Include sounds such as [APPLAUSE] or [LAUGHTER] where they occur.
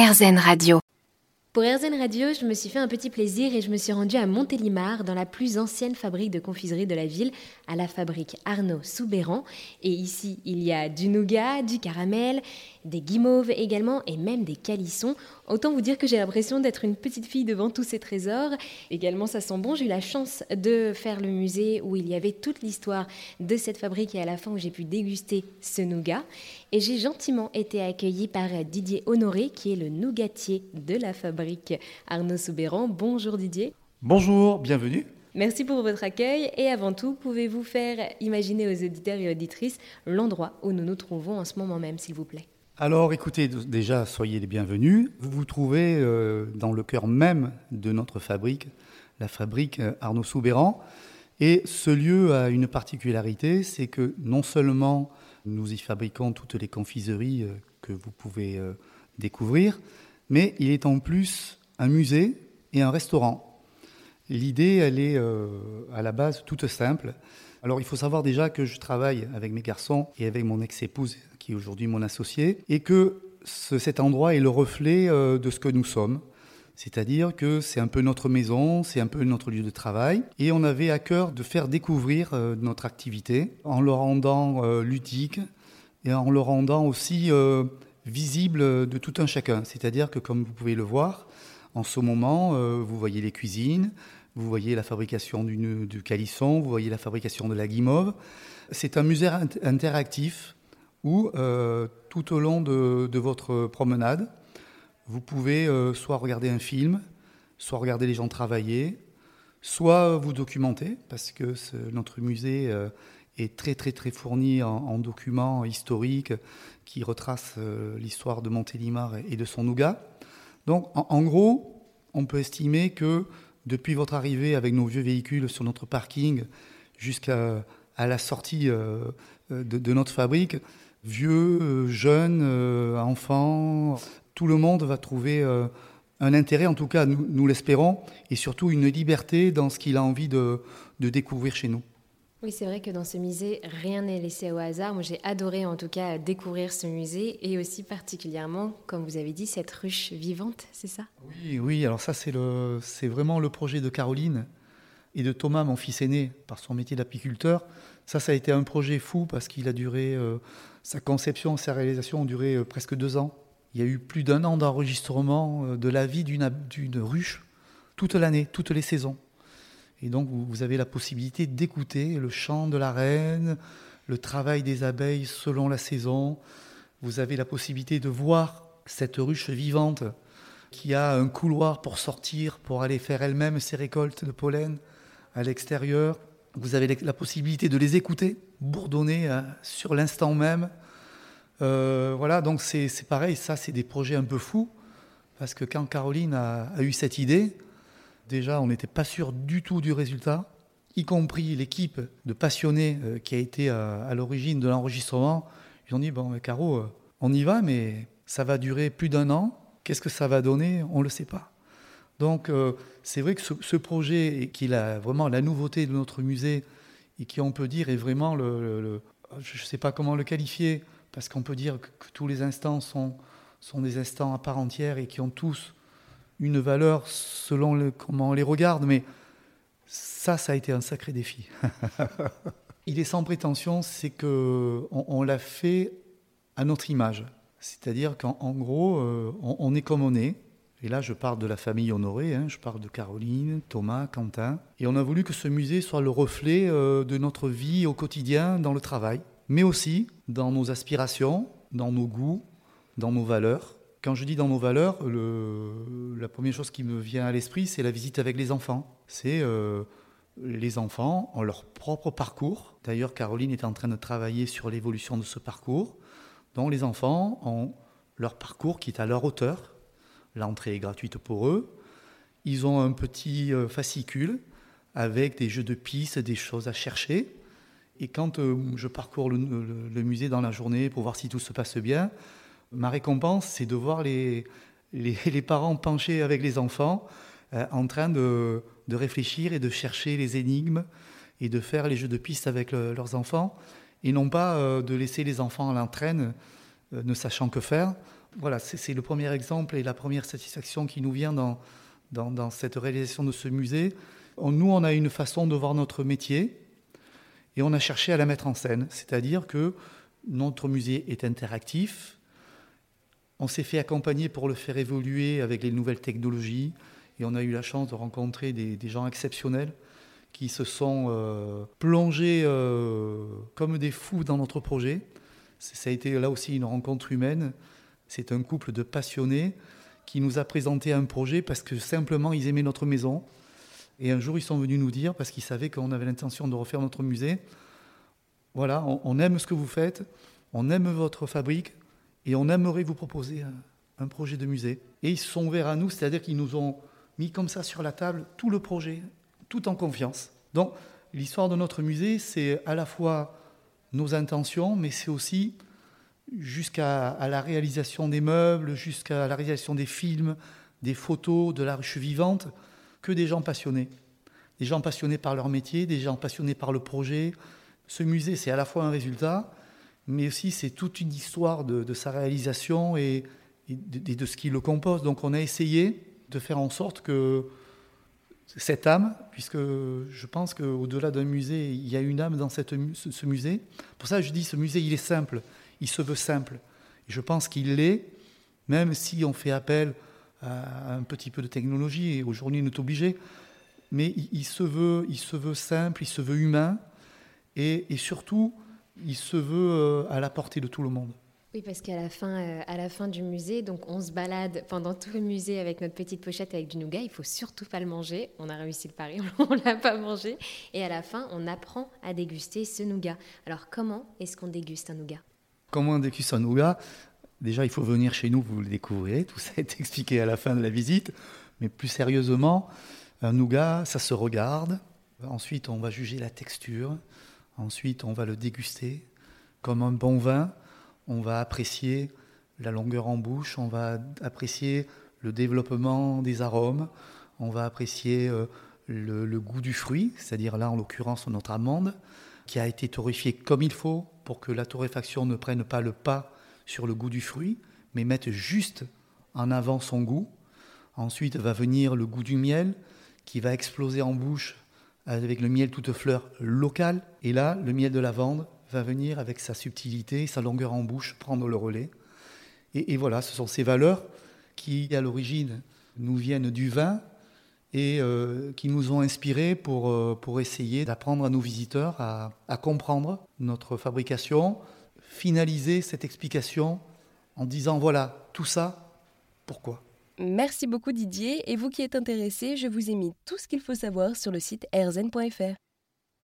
Radio. Pour RZN Radio, je me suis fait un petit plaisir et je me suis rendue à Montélimar, dans la plus ancienne fabrique de confiserie de la ville, à la fabrique Arnaud Soubéran. Et ici, il y a du nougat, du caramel, des guimauves également et même des calissons. Autant vous dire que j'ai l'impression d'être une petite fille devant tous ces trésors. Également, ça sent bon. J'ai eu la chance de faire le musée où il y avait toute l'histoire de cette fabrique et à la fin où j'ai pu déguster ce nougat. Et j'ai gentiment été accueillie par Didier Honoré, qui est le nougatier de la fabrique Arnaud Soubéran. Bonjour Didier. Bonjour, bienvenue. Merci pour votre accueil et avant tout, pouvez-vous faire imaginer aux auditeurs et auditrices l'endroit où nous nous trouvons en ce moment même, s'il vous plaît? Alors écoutez, déjà, soyez les bienvenus. Vous vous trouvez euh, dans le cœur même de notre fabrique, la fabrique euh, Arnaud Soubéran. Et ce lieu a une particularité, c'est que non seulement nous y fabriquons toutes les confiseries euh, que vous pouvez découvrir, mais il est en plus un musée et un restaurant. L'idée, elle est à la base toute simple. Alors il faut savoir déjà que je travaille avec mes garçons et avec mon ex-épouse qui est aujourd'hui mon associé, et que cet endroit est le reflet euh, de ce que nous sommes. C'est-à-dire que c'est un peu notre maison, c'est un peu notre lieu de travail. Et on avait à cœur de faire découvrir euh, notre activité en le rendant euh, ludique et en le rendant aussi visible de tout un chacun. C'est-à-dire que comme vous pouvez le voir, en ce moment, vous voyez les cuisines, vous voyez la fabrication du, du calisson, vous voyez la fabrication de la guimauve. C'est un musée interactif euh, tout au long de, votre promenade, vous pouvez euh, soit regarder un film, soit regarder les gens travailler, soit vous documenter, parce que notre musée euh, est très très très fourni en, documents historiques qui retracent l'histoire de Montélimar et de son nougat. Donc en, gros, on peut estimer que depuis votre arrivée avec nos vieux véhicules sur notre parking jusqu'à la sortie de, notre fabrique, vieux, euh, jeunes, euh, enfants, tout le monde va trouver euh, un intérêt, en tout cas nous, l'espérons, et surtout une liberté dans ce qu'il a envie de, découvrir chez nous. Oui, c'est vrai que dans ce musée, rien n'est laissé au hasard. Moi, j'ai adoré en tout cas découvrir ce musée et aussi particulièrement, comme vous avez dit, cette ruche vivante, c'est ça? Oui, oui. Alors ça, c'est le, c'est vraiment le projet de Caroline et de Thomas, mon fils aîné, par son métier d'apiculteur. Ça, ça a été un projet fou parce qu'il a duré sa conception, sa réalisation ont duré euh, presque deux ans. Il y a eu plus d'un an d'enregistrement euh, de la vie d'une ruche, toute l'année, toutes les saisons. Et donc vous avez la possibilité d'écouter le chant de la reine, le travail des abeilles selon la saison. Vous avez la possibilité de voir cette ruche vivante qui a un couloir pour sortir, pour aller faire elle-même ses récoltes de pollen à l'extérieur. Vous avez la possibilité de les écouter bourdonner euh, sur l'instant même. Euh, voilà, donc c'est pareil, ça c'est des projets un peu fous, parce que quand Caroline a, eu cette idée, déjà on n'était pas sûr du tout du résultat, y compris l'équipe de passionnés euh, qui a été à, l'origine de l'enregistrement. Ils ont dit, bon, Caro, on y va, mais ça va durer plus d'un an. Qu'est-ce que ça va donner? On ne le sait pas. Donc c'est vrai que ce, ce projet, qui est vraiment la nouveauté de notre musée, et qui, on peut dire, est vraiment le. je ne sais pas comment le qualifier, parce qu'on peut dire que, tous les instants sont, sont des instants à part entière et qui ont tous une valeur selon comment on les regarde, mais ça, ça a été un sacré défi. [LAUGHS] Il est sans prétention, c'est qu'on on, l'a fait à notre image. C'est-à-dire qu'en gros, euh, on, est comme on est, et là, je parle de la famille Honoré, hein, je parle de Caroline, Thomas, Quentin. Et on a voulu que ce musée soit le reflet euh, de notre vie au quotidien, dans le travail, mais aussi dans nos aspirations, dans nos goûts, dans nos valeurs. Quand je dis dans nos valeurs, la première chose qui me vient à l'esprit, c'est la visite avec les enfants. C'est euh, les enfants ont leur propre parcours. D'ailleurs, Caroline est en train de travailler sur l'évolution de ce parcours. Donc les enfants ont leur parcours qui est à leur hauteur, L'entrée est gratuite pour eux. Ils ont un petit euh, fascicule avec des jeux de pistes, des choses à chercher. Et quand euh, je parcours le, musée dans la journée pour voir si tout se passe bien, ma récompense, c'est de voir les, [LAUGHS] les, parents penchés avec les enfants euh, en train de, de, réfléchir et de chercher les énigmes et de faire les jeux de pistes avec leurs enfants. Et non pas de laisser les enfants à l'entraîne, ne sachant que faire. Voilà, c'est le premier exemple et la première satisfaction qui nous vient dans, cette réalisation de ce musée. Nous, on a une façon de voir notre métier et on a cherché à la mettre en scène, c'est-à-dire que notre musée est interactif. On s'est fait accompagner pour le faire évoluer avec les nouvelles technologies et on a eu la chance de rencontrer des, gens exceptionnels qui se sont euh, plongés euh, comme des fous dans notre projet. Ça a été là aussi une rencontre humaine. C'est un couple de passionnés qui nous a présenté un projet parce que simplement ils aimaient notre maison. Et un jour ils sont venus nous dire, parce qu'ils savaient qu'on avait l'intention de refaire notre musée, voilà, on, aime ce que vous faites, on aime votre fabrique et on aimerait vous proposer un, un projet de musée. Et ils se sont ouverts à nous, c'est-à-dire qu'ils nous ont mis comme ça sur la table tout le projet, tout en confiance. Donc l'histoire de notre musée, c'est à la fois nos intentions, mais c'est aussi jusqu'à la réalisation des meubles, jusqu'à la réalisation des films, des photos, de la ruche vivante, que des gens passionnés. Des gens passionnés par leur métier, des gens passionnés par le projet. Ce musée, c'est à la fois un résultat, mais aussi c'est toute une histoire de, sa réalisation et, de, de, ce qui le compose. Donc on a essayé de faire en sorte que cette âme, puisque je pense qu'au-delà d'un musée, il y a une âme dans ce, musée. Pour ça, je dis, ce musée, il est simple, il se veut simple. Et je pense qu'il l'est, même si on fait appel à un petit peu de technologie, et aujourd'hui, on est obligé, mais il, se veut, il se veut simple, il se veut humain, et, et surtout, il se veut euh, à la portée de tout le monde. Oui, parce qu'à la, fin, euh, à la fin du musée, donc on se balade pendant tout le musée avec notre petite pochette avec du nougat. Il faut surtout pas le manger. On a réussi le pari, [LAUGHS] on l'a pas mangé. Et à la fin, on apprend à déguster ce nougat. Alors comment est-ce qu'on déguste un nougat? Comment on déguste un nougat? Déjà, il faut venir chez nous, vous le découvrez. Tout ça est expliqué à la fin de la visite. Mais plus sérieusement, un nougat, ça se regarde. Ensuite, on va juger la texture. Ensuite, on va le déguster comme un bon vin on va apprécier la longueur en bouche, on va apprécier le développement des arômes, on va apprécier euh, le, goût du fruit, c'est-à-dire là en l'occurrence notre amande, qui a été torréfiée comme il faut pour que la torréfaction ne prenne pas le pas sur le goût du fruit, mais mette juste en avant son goût. Ensuite va venir le goût du miel qui va exploser en bouche avec le miel toute fleur local. Et là, le miel de lavande va venir avec sa subtilité, sa longueur en bouche, prendre le relais. Et, voilà, ce sont ces valeurs qui, à l'origine, nous viennent du vin et euh, qui nous ont inspirés pour, euh, pour essayer d'apprendre à nos visiteurs à, à comprendre notre fabrication, finaliser cette explication en disant voilà, tout ça, pourquoi Merci beaucoup Didier, et vous qui êtes intéressé, je vous ai mis tout ce qu'il faut savoir sur le site airzen.fr.